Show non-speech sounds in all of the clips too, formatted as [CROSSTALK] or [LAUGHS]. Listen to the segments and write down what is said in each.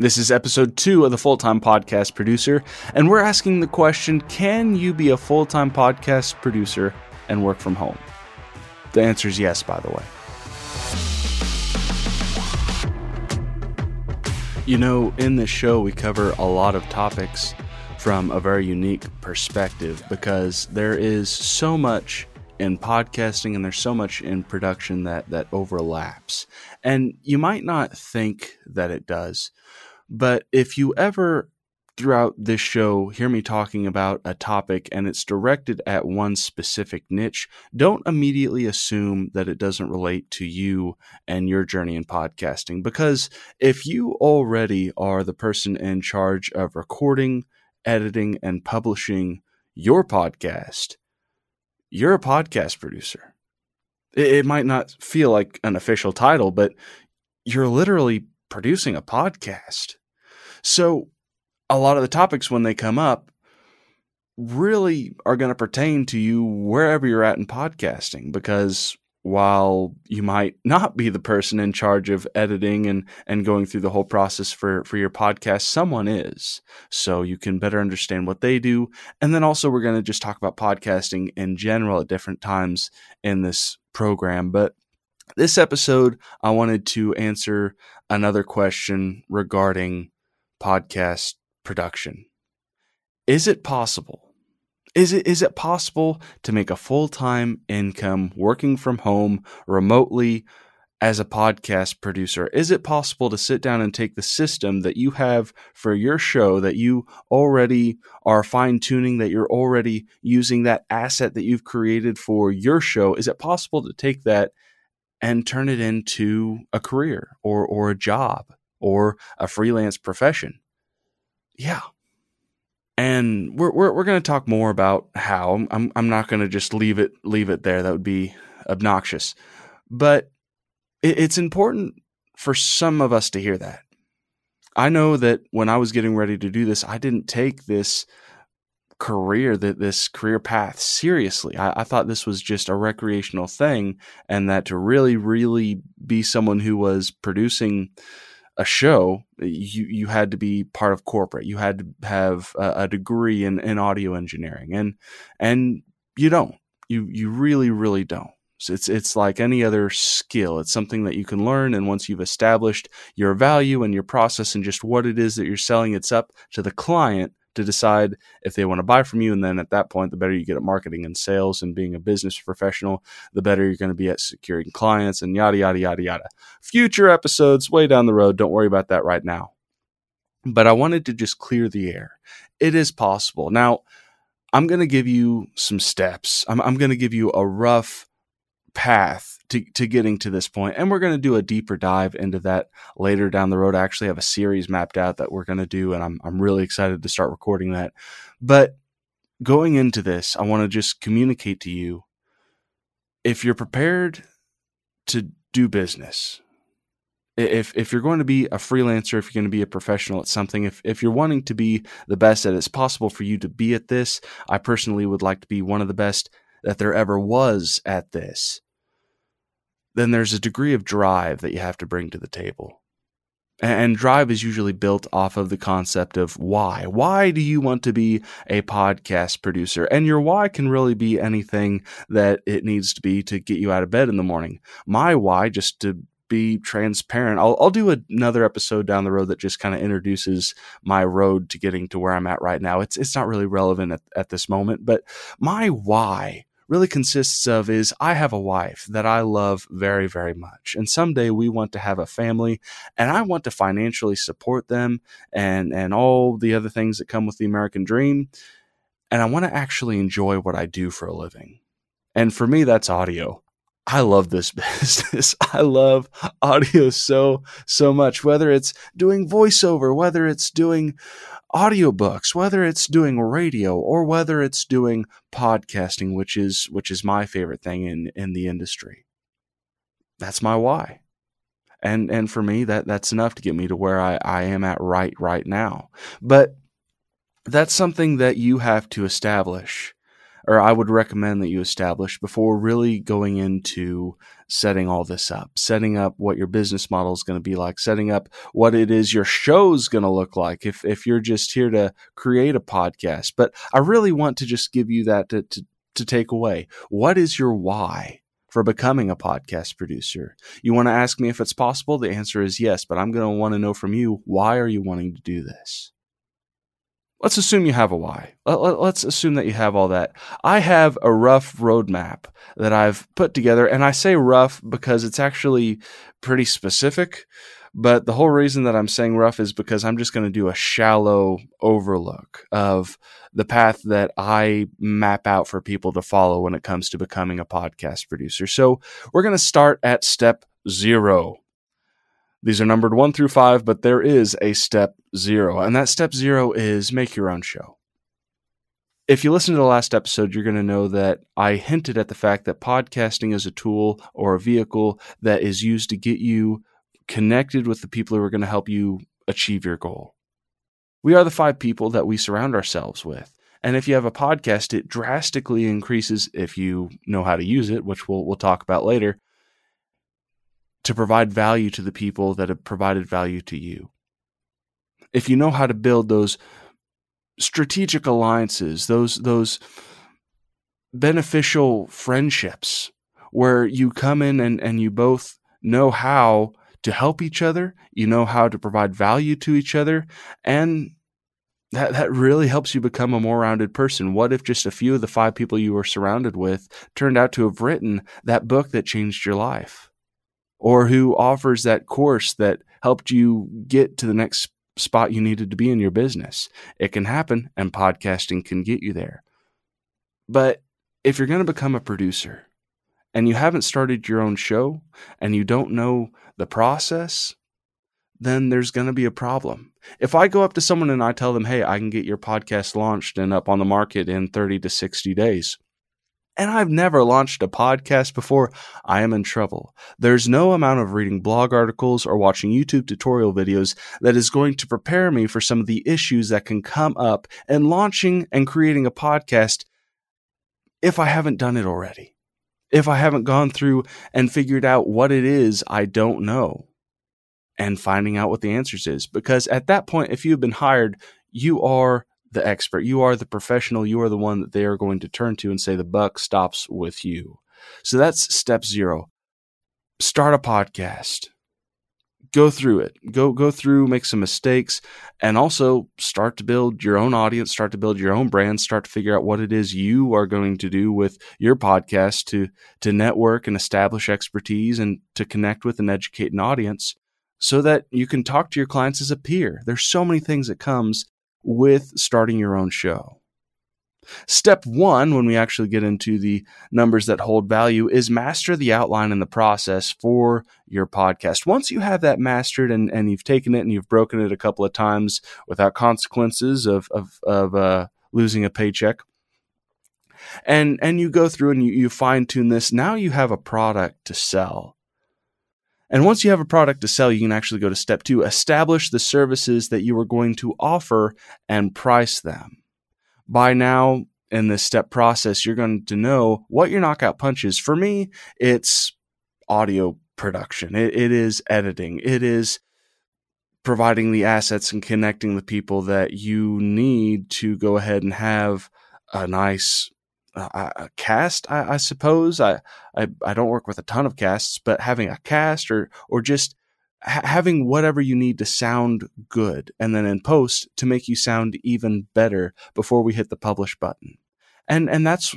This is episode two of the Full Time Podcast Producer, and we're asking the question Can you be a full time podcast producer and work from home? The answer is yes, by the way. You know, in this show, we cover a lot of topics from a very unique perspective because there is so much in podcasting and there's so much in production that that overlaps. And you might not think that it does, but if you ever throughout this show hear me talking about a topic and it's directed at one specific niche, don't immediately assume that it doesn't relate to you and your journey in podcasting. Because if you already are the person in charge of recording, editing, and publishing your podcast, you're a podcast producer. It, might not feel like an official title, but you're literally producing a podcast. So, a lot of the topics when they come up really are going to pertain to you wherever you're at in podcasting because while you might not be the person in charge of editing and, and going through the whole process for, for your podcast, someone is. So you can better understand what they do. And then also, we're going to just talk about podcasting in general at different times in this program. But this episode, I wanted to answer another question regarding podcast production. Is it possible is it is it possible to make a full-time income working from home remotely as a podcast producer? Is it possible to sit down and take the system that you have for your show that you already are fine-tuning that you're already using that asset that you've created for your show? Is it possible to take that and turn it into a career or or a job or a freelance profession? Yeah, and we're we're, we're going to talk more about how. I'm I'm not going to just leave it leave it there. That would be obnoxious, but it, it's important for some of us to hear that. I know that when I was getting ready to do this, I didn't take this career that this career path seriously. I, I, thought this was just a recreational thing, and that to really, really be someone who was producing a show, you you had to be part of corporate. You had to have a, a degree in, in audio engineering, and and you don't. You you really really don't. So it's it's like any other skill. It's something that you can learn, and once you've established your value and your process and just what it is that you're selling, it's up to the client to decide if they want to buy from you. And then at that point, the better you get at marketing and sales and being a business professional, the better you're going to be at securing clients and yada, yada, yada, yada. Future episodes way down the road. Don't worry about that right now. But I wanted to just clear the air. It is possible. Now, I'm going to give you some steps. I'm, I'm going to give you a rough path to, to getting to this point. And we're going to do a deeper dive into that later down the road. I actually have a series mapped out that we're going to do, and I'm, I'm really excited to start recording that. But going into this, I want to just communicate to you if you're prepared to do business, if if you're going to be a freelancer, if you're going to be a professional at something, if if you're wanting to be the best that it's possible for you to be at this, I personally would like to be one of the best that there ever was at this, then there's a degree of drive that you have to bring to the table. And drive is usually built off of the concept of why. Why do you want to be a podcast producer? And your why can really be anything that it needs to be to get you out of bed in the morning. My why, just to be transparent. I'll, I'll do another episode down the road that just kind of introduces my road to getting to where I'm at right now. It's it's not really relevant at, at this moment, but my why really consists of is I have a wife that I love very, very much. And someday we want to have a family and I want to financially support them and, and all the other things that come with the American dream. And I want to actually enjoy what I do for a living. And for me, that's audio. I love this [LAUGHS] business. I love audio so, so much, whether it's doing voiceover, whether it's doing audiobooks, whether it's doing radio or whether it's doing podcasting, which is, which is my favorite thing in, in the industry. That's my why. And, and for me, that, that's enough to get me to where I, I am at right, right now. But that's something that you have to establish or I would recommend that you establish before really going into setting all this up, setting up what your business model is going to be like, setting up what it is your show's going to look like if, if you're just here to create a podcast. But I really want to just give you that to, to, to take away. What is your why? For becoming a podcast producer. You want to ask me if it's possible? The answer is yes, but I'm going to want to know from you why are you wanting to do this? Let's assume you have a why. Let's assume that you have all that. I have a rough roadmap that I've put together, and I say rough because it's actually pretty specific. But the whole reason that I'm saying rough is because I'm just going to do a shallow overlook of the path that I map out for people to follow when it comes to becoming a podcast producer. So we're going to start at step zero. These are numbered one through five, but there is a step zero. And that step zero is make your own show. If you listen to the last episode, you're going to know that I hinted at the fact that podcasting is a tool or a vehicle that is used to get you connected with the people who are going to help you achieve your goal. We are the five people that we surround ourselves with. And if you have a podcast, it drastically increases if you know how to use it, which we'll, we'll talk about later to provide value to the people that have provided value to you. If you know how to build those strategic alliances, those those beneficial friendships where you come in and, and you both know how to help each other, you know how to provide value to each other, and that, that really helps you become a more rounded person. What if just a few of the five people you were surrounded with turned out to have written that book that changed your life? Or who offers that course that helped you get to the next spot you needed to be in your business. It can happen, and podcasting can get you there. But if you're going to become a producer and you haven't started your own show and you don't know the process, then there's going to be a problem. If I go up to someone and I tell them, hey, I can get your podcast launched and up on the market in 30 to 60 days, and I've never launched a podcast before, I am in trouble. There's no amount of reading blog articles or watching YouTube tutorial videos that is going to prepare me for some of the issues that can come up in launching and creating a podcast if I haven't done it already. If I haven't gone through and figured out what it is I don't know and finding out what the answers is. Because at that point, if you've been hired, you are the expert. You are the professional. You are the one that they are going to turn to and say, the buck stops with you. So that's step zero. Start a podcast. Go through it. Go go through, make some mistakes, and also start to build your own audience, start to build your own brand, start to figure out what it is you are going to do with your podcast to to network and establish expertise and to connect with and educate an audience so that you can talk to your clients as a peer. There's so many things that comes with starting your own show. Step one, when we actually get into the numbers that hold value, is master the outline and the process for your podcast. Once you have that mastered and, and you've taken it and you've broken it a couple of times without consequences of, of, of uh, losing a paycheck, and, and you go through and you, you fine tune this, now you have a product to sell. And once you have a product to sell, you can actually go to step two establish the services that you are going to offer and price them. By now, in this step process, you're going to know what your knockout punch is. For me, it's audio production, it, it is editing, it is providing the assets and connecting the people that you need to go ahead and have a nice Uh, a cast, I, I suppose. I, I, I don't work with a ton of casts, but having a cast or or just ha- having whatever you need to sound good, and then in post to make you sound even better before we hit the publish button, and and that's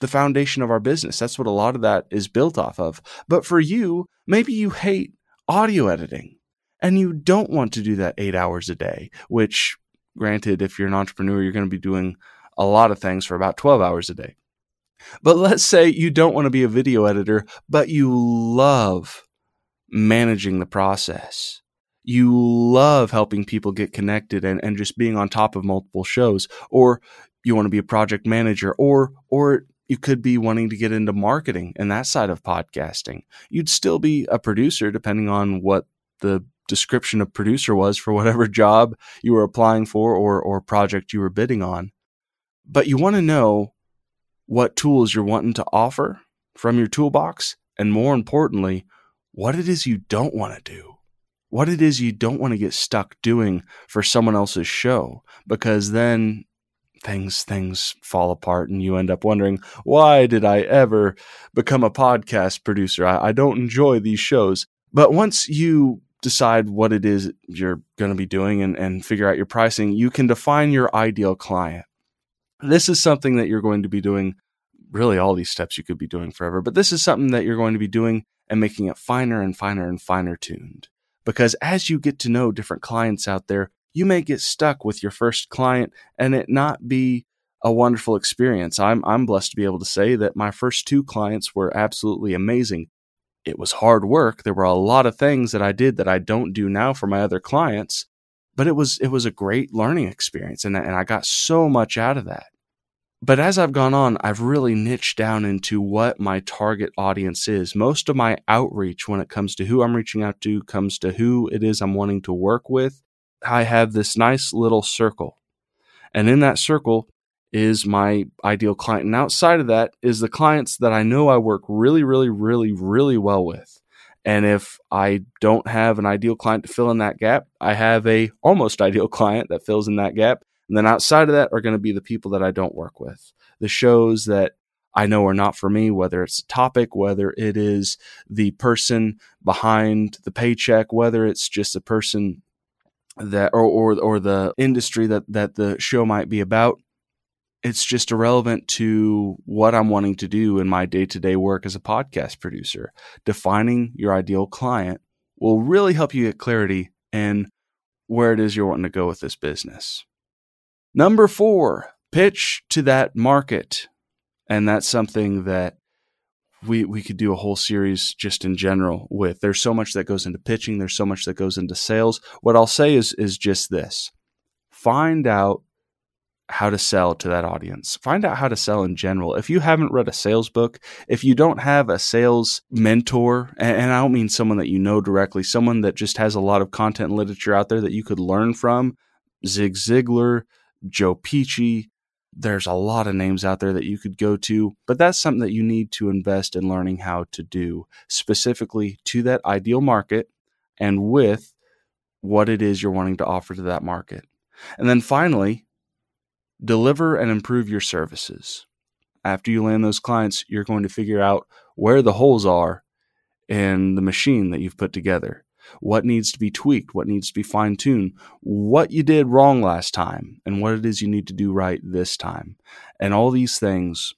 the foundation of our business. That's what a lot of that is built off of. But for you, maybe you hate audio editing and you don't want to do that eight hours a day, which granted, if you're an entrepreneur, you're going to be doing a lot of things for about 12 hours a day. But let's say you don't want to be a video editor, but you love managing the process. You love helping people get connected and, and just being on top of multiple shows. Or you want to be a project manager, or or you could be wanting to get into marketing and that side of podcasting. You'd still be a producer depending on what the description of producer was for whatever [LAUGHS] job you were applying for or or project you were bidding on. But you want to know what tools you're wanting to offer from your toolbox, and more importantly, what it is you don't want to do. What it is you don't want to get stuck doing for someone else's show, because then things things fall apart and you end up wondering why did i ever become a podcast producer? I, I, don't enjoy these shows. But once you decide what it is you're going to be doing and, and figure out your pricing you can define your ideal client this is something that you're going to be doing really all these steps you could be doing forever but this is something that you're going to be doing and making it finer and finer and finer tuned because as you get to know different clients out there you may get stuck with your first client and it not be a wonderful experience. I'm I'm blessed to be able to say that my first two clients were absolutely amazing. It was hard work. There were a lot of things that I did that I don't do now for my other clients, but it was it was a great learning experience and and I got so much out of that. But as I've gone on, I've really niched down into what my target audience is. Most of my outreach when it comes to who I'm reaching out to comes to who it is I'm wanting to work with I have this nice little circle. And in that circle is my ideal client. And outside of that is the clients that I know I work really, really, really, really well with. And if I don't have an ideal client to fill in that gap, I have a almost [LAUGHS] ideal client that fills in that gap. And then outside of that are going to be the people that I don't work with. The shows that I know are not for me, whether it's a topic, whether it is the person behind the paycheck, whether it's just a person that or, or or the industry that that the show might be about it's just irrelevant to what I'm wanting to do in my day-to-day work as a podcast producer. Defining your ideal client will really help you get clarity in where it is you're wanting to go with this business. Number 4, pitch to that market. And that's something that we we could do a whole series just in general with. There's so much that goes into pitching. There's so much that goes into sales. What i'll say is is just this. Find out how to sell to that audience. Find out how to sell in general. If you haven't read a sales book if you don't have a sales mentor and, and i don't mean someone that you know directly someone that just has a lot of content and literature out there that you could learn from zig ziglar joe Peachy. there's a lot of names out there that you could go to, but that's something that you need to invest in learning how to do specifically to that ideal market and with what it is you're wanting to offer to that market. And then finally, deliver and improve your services. After you land those clients, you're going to figure out where the holes are in the machine that you've put together what needs to be tweaked, what needs to be fine tuned, what you did wrong last time, and what it is you need to do right this time. And all these things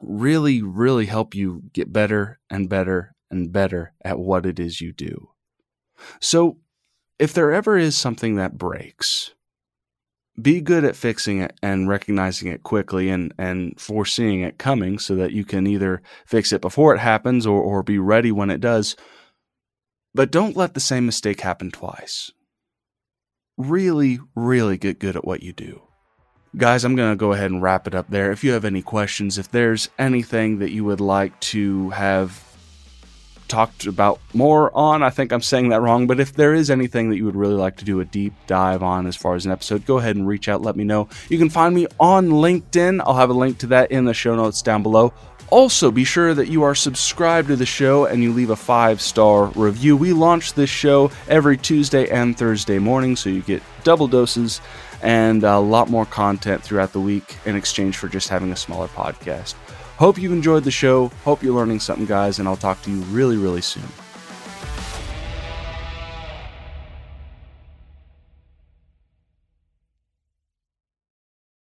really, really help you get better and better and better at what it is you do. So, if there ever is something that breaks, be good at fixing it and recognizing it quickly and, and foreseeing it coming so that you can either fix it before it happens or, or be ready when it does but don't let the same mistake happen twice. Really, really get good at what you do. Guys, I'm going to go ahead and wrap it up there. If you have any questions, if there's anything that you would like to have talked about more on, I think I'm saying that wrong, but if there is anything that you would really like to do a deep dive on as far as an episode, go ahead and reach out, let me know. You can find me on LinkedIn. I'll have a link to that in the show notes down below. Also, be sure that you are subscribed to the show and you leave a five star review. We launch this show every Tuesday and Thursday morning, so you get double doses and a lot more content throughout the week in exchange for just having a smaller podcast. Hope you enjoyed the show. Hope you're learning something, guys, and I'll talk to you really, really soon.